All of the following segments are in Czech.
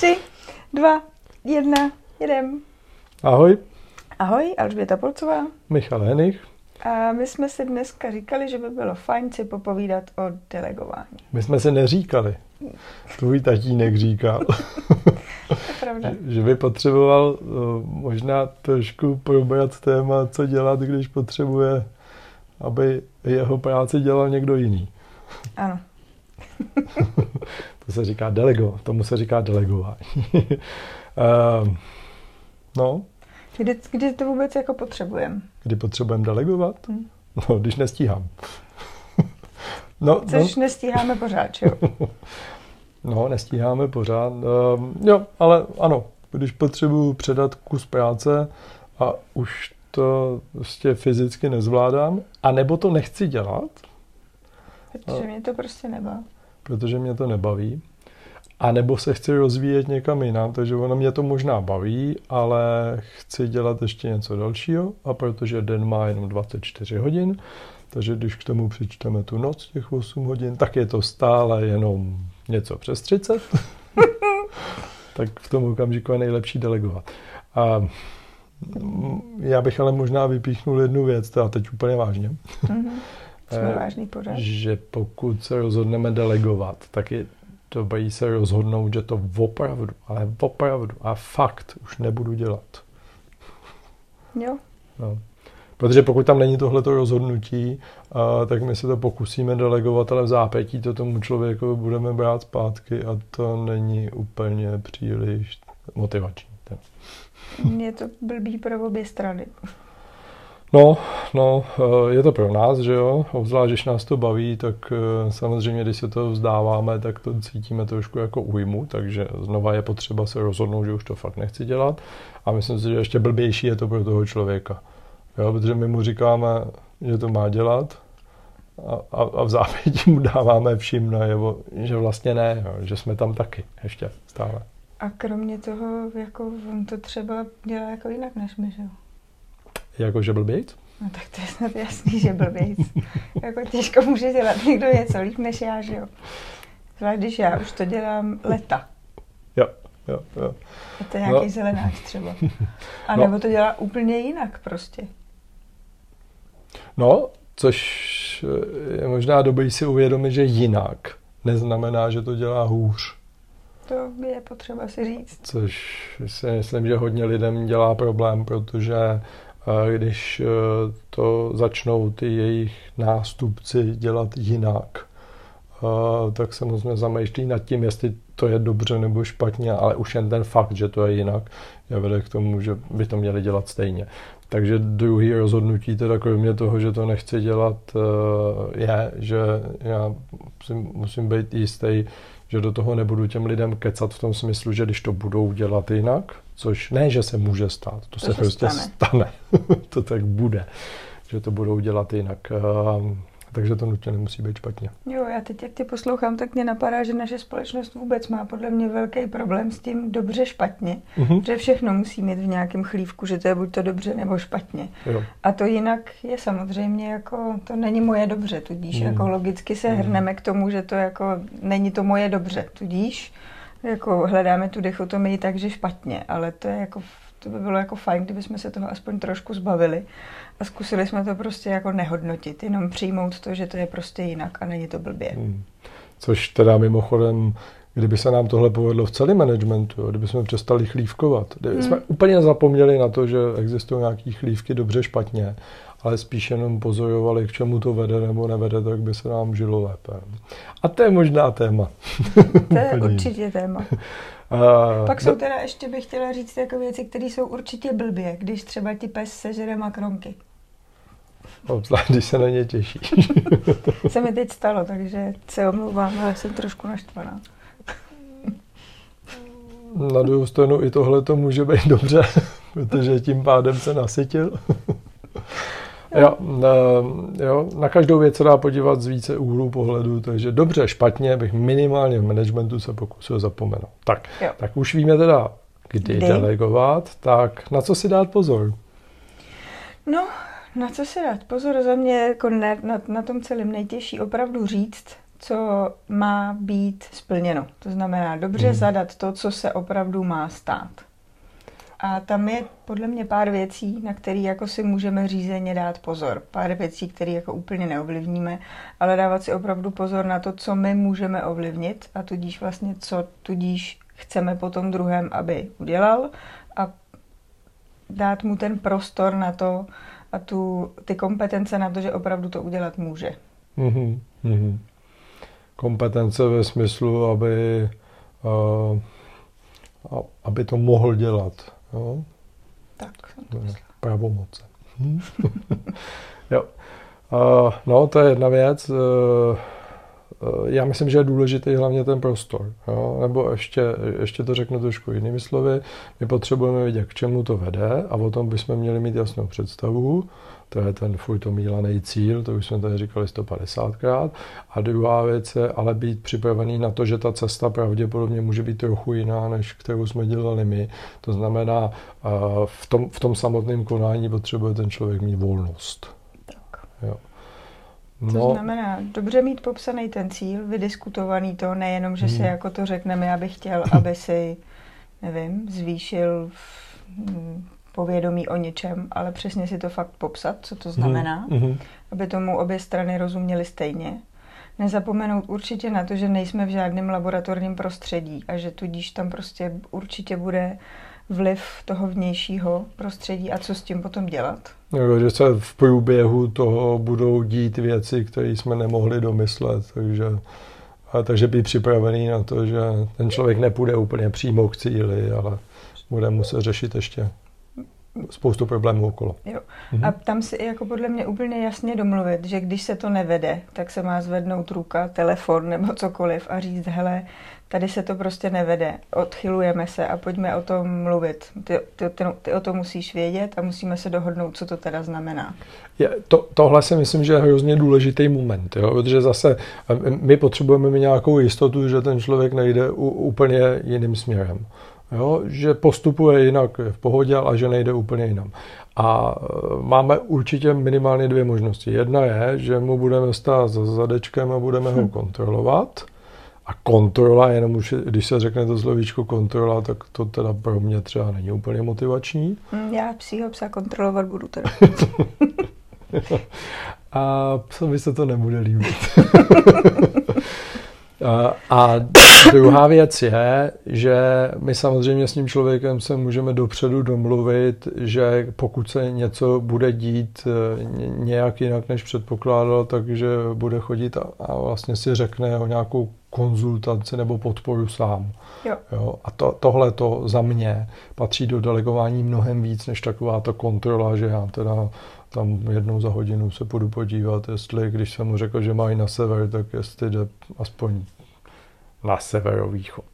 Tři, dva, jedna, jedem. Ahoj, Ahoj, Alžběta Polcová. Michal Henich. A my jsme si dneska říkali, že by bylo fajn si popovídat o delegování. My jsme se neříkali. Tvůj tatínek říkal, pravda. že by potřeboval uh, možná trošku probrat téma, co dělat, když potřebuje, aby jeho práci dělal někdo jiný. Ano. To se říká delego, tomu se říká delegování. uh, no, Kdy, kdy to vůbec jako potřebujeme? kdy potřebujeme delegovat? Hm. No, když nestíhám. No, Což nestíháme pořád, že jo? No, nestíháme pořád. Um, jo, ale ano, když potřebuji předat kus práce a už to prostě fyzicky nezvládám, a nebo to nechci dělat, Protože mě to prostě nebaví. Protože mě to nebaví, a nebo se chci rozvíjet někam jinam, takže ono mě to možná baví, ale chci dělat ještě něco dalšího a protože den má jenom 24 hodin, takže když k tomu přičteme tu noc, těch 8 hodin, tak je to stále jenom něco přes 30. tak v tom okamžiku je nejlepší delegovat. A já bych ale možná vypíchnul jednu věc, teda teď úplně vážně, Mhm. Jsme vážný pořád. že pokud se rozhodneme delegovat, tak je dobrý se rozhodnout, že to opravdu, ale opravdu a fakt už nebudu dělat. Jo? No. Protože pokud tam není tohleto rozhodnutí, a, tak my se to pokusíme delegovat, ale v zápětí to tomu člověku budeme brát zpátky a to není úplně příliš motivační. Je to blbý pro obě strany. No, no, eh, je to pro nás, že jo, obzvlášť, když nás to baví, tak eh, samozřejmě, když se to vzdáváme, tak to cítíme trošku jako újmu, takže znova je potřeba se rozhodnout, že už to fakt nechci dělat a myslím si, že ještě blbější je to pro toho člověka, jo, protože my mu říkáme, že to má dělat a, a, a v zápětí mu dáváme všim najevo, že vlastně ne, jo, že jsme tam taky ještě stále. A kromě toho, jako on to třeba dělá jako jinak než my, že jo? Jakože blbějc? No tak to je snad jasný, že blbějc. jako těžko může dělat někdo něco líp než já, že jo? Zvlášť když já už to dělám leta. Jo, jo, jo. A to je nějaký No. zelenáč třeba. A No. nebo to dělá úplně jinak prostě. No, což je možná dobrý si uvědomit, že jinak neznamená, že to dělá hůř. To je potřeba si říct. Což si myslím, že hodně lidem dělá problém, protože eh, když eh, to začnou ty jejich nástupci dělat jinak, eh, tak samozřejmě zamýšlí nad tím, jestli to je dobře nebo špatně, ale už jen ten fakt, že to je jinak, je vede k tomu, že by to měli dělat stejně. Takže druhý rozhodnutí, teda kromě toho, že to nechci dělat, eh, je, že já musím být jistý, že do toho nebudu těm lidem kecat v tom smyslu, že když to budou dělat jinak, což ne, že se může stát, to, To se se prostě stane. stane, to tak bude, že to budou dělat jinak. Eh, Takže to nutně nemusí být špatně. Jo, já teď, jak tě poslouchám, tak mě napadá, že naše společnost vůbec má podle mě velký problém s tím dobře špatně. Mhm. Že všechno musí mít v nějakém chlívku, že to je buď to dobře nebo špatně. Jo. A to jinak je samozřejmě jako, to není moje dobře, tudíž Mm. jako logicky se Mm. hrneme k tomu, že to jako není to moje dobře, tudíž jako hledáme tu dichotomii tak, že špatně, ale to je jako, to by bylo jako fajn, kdyby jsme se toho aspoň trošku zbavili a zkusili jsme to prostě jako nehodnotit, jenom přijmout to, že to je prostě jinak a není to blbě. Hmm. Což teda mimochodem, kdyby se nám tohle povedlo v celém managementu, jo, kdyby jsme přestali chlívkovat, kdyby Hmm. jsme úplně zapomněli na to, že existují nějaký chlívky dobře, špatně, ale spíš jenom pozorovali, k čemu to vede nebo nevede, tak by se nám žilo lépe. A to je možná téma. To je určitě téma. A, Pak jsou teda, ještě bych chtěla říct jako věci, které jsou určitě blbě, když třeba ti pes sežere makronky. Obzvlášť, když se na ně těší. Se mi teď stalo, takže se omlouvám, ale jsem trošku naštvaná. Na druhou stranu i tohle to může být dobře, protože tím pádem se nasytil. Jo, na, jo, na každou věc se dá podívat z více úhlů pohledu, takže dobře, špatně bych minimálně v managementu se pokusil zapomenout. Tak, Jo. tak už víme teda, kdy, Kdy? delegovat, tak na co si dát pozor? No, na co si dát? Pozor, za mě jako ne, na, na tom celém nejtěžší opravdu říct, co má být splněno. To znamená dobře hmm. zadat to, co se opravdu má stát. A tam je podle mě pár věcí, na které jako si můžeme řízeně dát pozor. Pár věcí, které jako úplně neovlivníme, ale dávat si opravdu pozor na to, co my můžeme ovlivnit a tudíž vlastně, co tudíž chceme po tom druhém, aby udělal a dát mu ten prostor na to a tu, ty kompetence na to, že opravdu to udělat může. Mm-hmm. mm-hmm. Kompetence ve smyslu, aby, uh, aby to mohl dělat. Jo? Tak jsem to myslela. Pravomoce. Hm? jo. Uh, no, to je jedna věc. Uh, já myslím, že je důležitý hlavně ten prostor. Jo? Nebo ještě, ještě to řeknu trošku jinými slovy. My potřebujeme vědět, k čemu to vede a o tom bychom měli mít jasnou představu. To je ten furt omílaný cíl, to už jsme tady říkali 150krát. A druhá věc je ale být připravený na to, že ta cesta pravděpodobně může být trochu jiná, než kterou jsme dělali my. To znamená, v tom, v tom samotném konání potřebuje ten člověk mít volnost. Tak. Jo. No. To znamená dobře mít popsaný ten cíl, vydiskutovaný to, nejenom, že hmm. si jako to řekneme, já bych chtěl, aby si, nevím, zvýšil povědomí o něčem, ale přesně si to fakt popsat, co to znamená, mm-hmm. aby tomu obě strany rozuměly stejně. Nezapomenout určitě na to, že nejsme v žádném laboratorním prostředí a že tudíž tam prostě určitě bude vliv toho vnějšího prostředí a co s tím potom dělat. No, že se v průběhu toho budou dít věci, které jsme nemohli domyslet, takže, a takže být připravený na to, že ten člověk nepůjde úplně přímo k cíli, ale bude muset řešit ještě spoustu problémů okolo. Jo. Mhm. A tam si jako podle mě úplně jasně domluvit, že když se to nevede, tak se má zvednout ruka, telefon nebo cokoliv a říct, hele, tady se to prostě nevede, odchylujeme se a pojďme o tom mluvit. Ty, ty, ty, ty o tom musíš vědět a musíme se dohodnout, co to teda znamená. Je, to, tohle si myslím, že je hrozně důležitý moment, jo? protože zase my potřebujeme mít nějakou jistotu, že ten člověk nejde u, úplně jiným směrem. Jo, že postupuje jinak v pohodě, ale že nejde úplně jinam. A e, máme určitě minimálně dvě možnosti. Jedna je, že mu budeme stát za zadečkem a budeme ho hm. kontrolovat. A kontrola, jenom už, když se řekne to slovíčko kontrola, tak to teda pro mě třeba není úplně motivační. Hm, já psího psa kontrolovat budu teda. a psovi se to nebude líbit. A druhá věc je, že my samozřejmě s tím člověkem se můžeme dopředu domluvit, že pokud se něco bude dít e, nějak jinak, než předpokládal, takže bude chodit a vlastně si řekne o nějakou konzultaci nebo podporu sám. Jo. Jo, a to, tohle to za mě patří do delegování mnohem víc, než taková ta kontrola, že já teda tam jednou za hodinu se půjdu podívat, jestli, když jsem mu řekl, že mají na sever, tak jestli jde aspoň na severovýchod.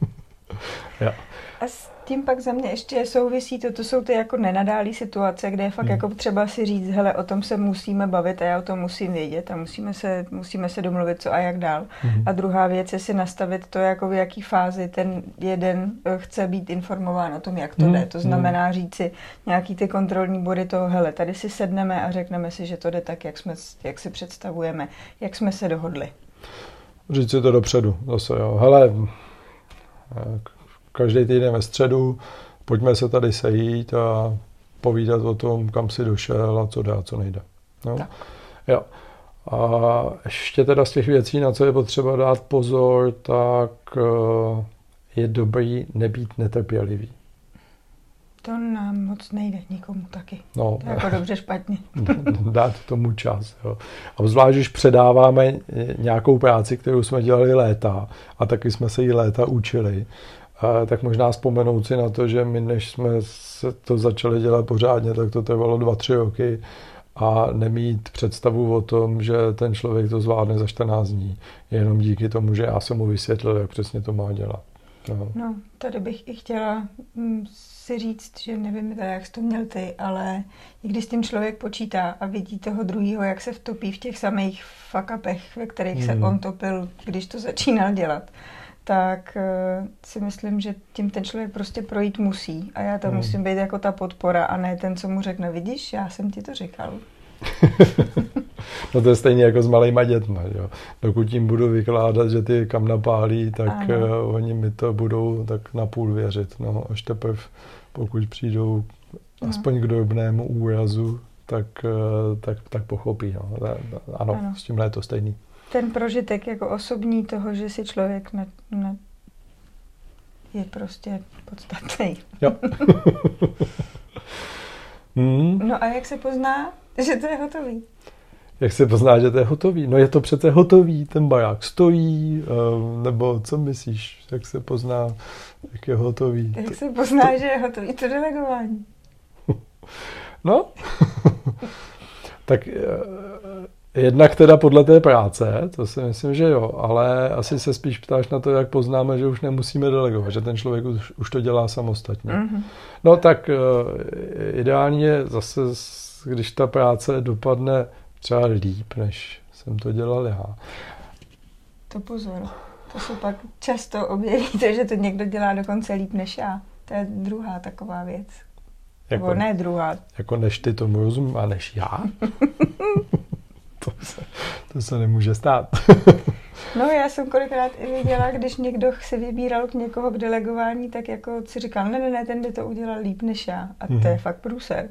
ja. A s tím pak za mě ještě souvisí to, to jsou ty jako nenadálí situace, kde je fakt hmm. jako třeba si říct, hele, o tom se musíme bavit a já o tom musím vědět a musíme se, musíme se domluvit, co a jak dál. Hmm. A druhá věc je si nastavit to, jako v jaký fázi ten jeden eh, chce být informován o tom, jak to hmm. jde. To znamená hmm. říct si nějaký ty kontrolní body toho, hele, tady si sedneme a řekneme si, že to jde tak, jak, jsme, jak si představujeme, jak jsme se dohodli říct si to dopředu zase, jo. Hele, každý týden ve středu, pojďme se tady sejít a povídat o tom, kam si došel a co dá, co nejde. Jo. jo. A ještě teda z těch věcí, na co je potřeba dát pozor, tak eh, je dobrý nebýt netrpělivý. To nám moc nejde nikomu taky. No, to je jako dobře špatně. dát tomu čas. Jo. A zvlášť, když předáváme nějakou práci, kterou jsme dělali léta a taky jsme se jí léta učili, tak možná vzpomenout si na to, že my, než jsme se to začali dělat pořádně, tak to trvalo dva, tři roky a nemít představu o tom, že ten člověk to zvládne za 14 dní, jenom díky tomu, že já jsem mu vysvětlil, jak přesně to má dělat. No, no tady bych i chtěla mm, si říct, že nevím teda, jak jsi to měl ty, ale i když s tím člověk počítá a vidí toho druhého, jak se vtopí v těch samých fakapech, ve kterých mm. se hmm. on topil, když to začínal dělat, tak uh, si myslím, že tím ten člověk prostě projít musí. A já to mm. musím být jako ta podpora a ne ten, co mu řekne, vidíš, já jsem ti to říkal. No to je stejně jako s malýma dětma. Jo. Dokud tím budu vykládat, že ty kam napálí, tak uh, oni mi to budou tak napůl věřit. No, až teprve pokud přijdou no. aspoň k drobnému úrazu, tak, uh, tak, tak pochopí. No. Ano, ano, s tímhle je to stejný. Ten prožitek jako osobní toho, že si člověk ne, ne, je prostě podstatný. Jo. hmm. No a jak se pozná, že to je hotový? Jak se pozná, že to je hotový? No je to přece hotový, ten barák stojí, eh, nebo co myslíš, jak se pozná, jak je hotový? Jak se pozná, to... že je hotový? To delegování. no, tak eh, Jednak teda podle té práce, to si myslím, že jo, ale asi se spíš ptáš na to, jak poznáme, že už nemusíme delegovat, že ten člověk už, už to dělá samostatně. Mm-hmm. No tak uh, ideálně zase, když ta práce dopadne třeba líp, než jsem to dělal já. To pozor, to se pak často objeví, že to někdo dělá dokonce líp než já. To je druhá taková věc. Jako, Nebo ne druhá. Jako než ty tomu rozumím a než já? to, se, nemůže stát. no já jsem kolikrát i viděla, když někdo si vybíral k někoho k delegování, tak jako si říkal, ne, ne, ne, ten by to udělal líp než já. A to je mhm. fakt průser.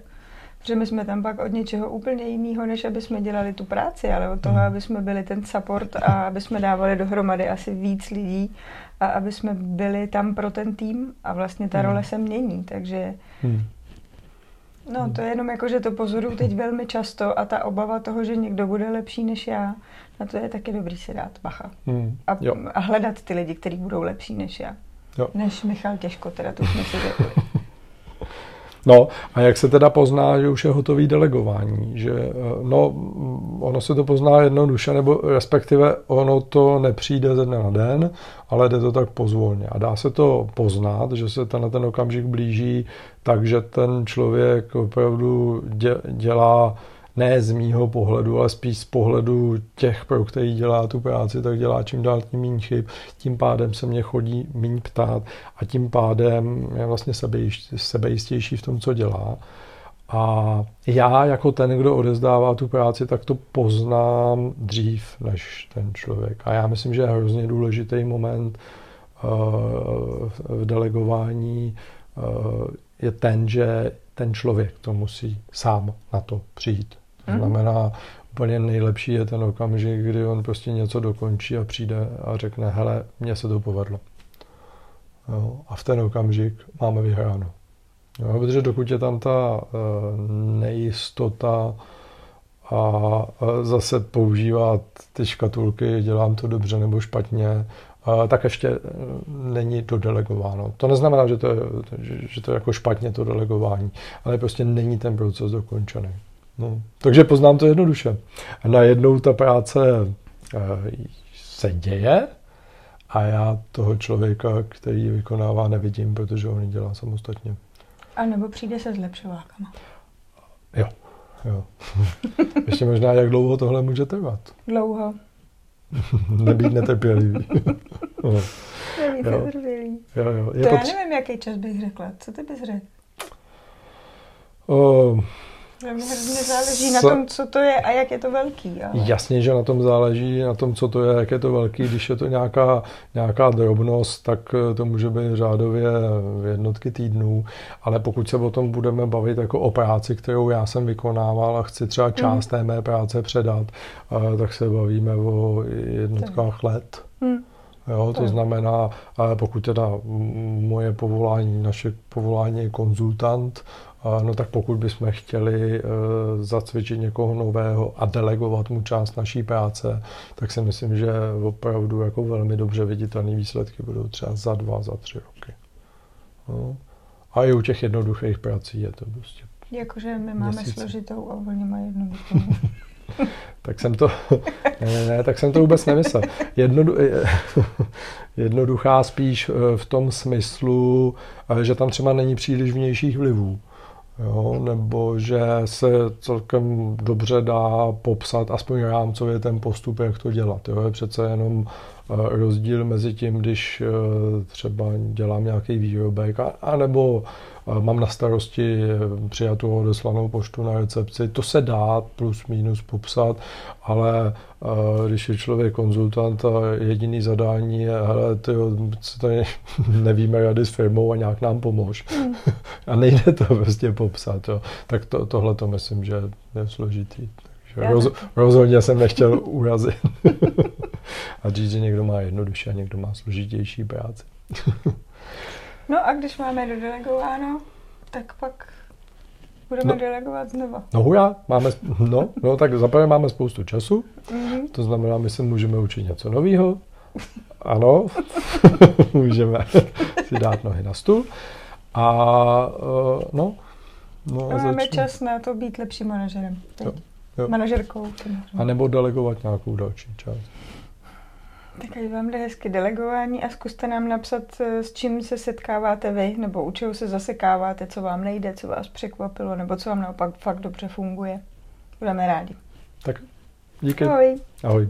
Protože my jsme tam pak od něčeho úplně jiného, než aby jsme dělali tu práci, ale od toho, mhm. aby jsme byli ten support a aby jsme dávali dohromady asi víc lidí a aby jsme byli tam pro ten tým a vlastně ta mhm. role se mění, takže No, to je jenom jako, že to pozoruju teď velmi často a ta obava toho, že někdo bude lepší než já, na to je taky dobrý si dát bacha. Hmm. A, a hledat ty lidi, kteří budou lepší než já. Jo. Než Michal těžko, teda to jsme si řekli. No a jak se teda pozná, že už je hotový delegování? Že, eh, no, ono se to pozná jednoduše, nebo respektive ono to nepřijde ze dne na den, ale jde to tak pozvolně. A dá se to poznat, že se ten, ten okamžik blíží, takže ten člověk opravdu dělá ne z mýho pohledu, ale spíš z pohledu těch, pro který dělá tu práci, tak dělá čím dál tím méně chyb. Tím pádem se mě chodí méně ptát a tím pádem je vlastně sebejistější v tom, co dělá. A já jako ten, kdo odezdává tu práci, tak to poznám dřív než ten člověk. A já myslím, že je hrozně důležitý moment uh, v delegování uh, je ten, že ten člověk to musí sám na to přijít. To mhm. znamená, úplně nejlepší je ten okamžik, kdy on prostě něco dokončí a přijde a řekne, hele, mně se to povedlo. Jo, a v ten okamžik máme vyhráno. Jo, protože dokud je tam ta uh, nejistota a uh, zase používat ty škatulky, dělám to dobře nebo špatně, uh, tak ještě není to delegováno. To neznamená, že to, je, že, že to je jako špatně to delegování, ale prostě není ten proces dokončený. No, takže poznám to jednoduše. A najednou ta práce eh, se děje a já toho člověka, který ji vykonává, nevidím, protože on ji dělá samostatně. A nebo přijde se zlepšovákama. Jo, jo. Ještě možná, jak dlouho tohle může trvat. Dlouho. Nebýt netrpělivý. no. Nebýt netrpělivý. Jo, jo. Je to potř... já nevím, jaký čas bych řekla. Co ty bys řekl? Uh, hrozně záleží na tom, co to je a jak je to velký. Ale... Jasně, že na tom záleží, na tom, co to je, jak je to velký. Když je to nějaká, nějaká drobnost, tak eh, to může být řádově v jednotky týdnů, ale pokud se o tom budeme bavit jako o práci, kterou já jsem vykonával a chci třeba část mm. té mé práce předat, eh, tak se bavíme o jednotkách let. Mm. Jo, to znamená, pokud teda moje povolání, naše povolání je konzultant, no tak pokud bychom chtěli e, zacvičit někoho nového a delegovat mu část naší práce, tak si myslím, že opravdu jako velmi dobře viditelné výsledky budou třeba za dva, za tři roky. No. A i u těch jednoduchých prací je to prostě Jakože my máme měsíce. složitou a oni mají jednoduchou. tak jsem to, ne, ne, ne, tak jsem to vůbec nemyslel. Jednodu, jednoduchá spíš e, v tom smyslu, že tam třeba není příliš vnějších vlivů jo, nebo že se celkem dobře dá popsat aspoň rámcově ten postup, jak to dělat. Jo. Je přece jenom rozdíl mezi tím, když třeba dělám nějaký výrobek, anebo mám na starosti přijatou odeslanou poštu na recepci. To se dá plus minus popsat, ale když je člověk konzultant a jediný zadání je, hele, ty nevíme rady s firmou a nějak nám pomož. Hmm. A nejde to prostě popsat. Jo. Tak to, tohle to myslím, že je složitý. Takže roz, rozhodně jsem nechtěl urazit. a říct, že někdo má jednodušší a někdo má složitější práci. no a když máme dodelegováno, tak pak budeme no, delegovat znova. No hurá, máme, no, no tak zaprvé máme spoustu času, mm-hmm. to znamená, my si můžeme učit něco nového. Ano, můžeme si dát nohy na stůl. A uh, no, no a máme začnu. čas na to být lepším manažerem. Jo, jo. Manažerkou. A nebo delegovat nějakou další část. Tak ať vám jde hezky delegování a zkuste nám napsat, eh, s čím se setkáváte vy, nebo u čeho se zasekáváte, co vám nejde, co vás překvapilo, nebo co vám naopak fakt dobře funguje. Budeme rádi. Tak díky. Ahoj. Ahoj.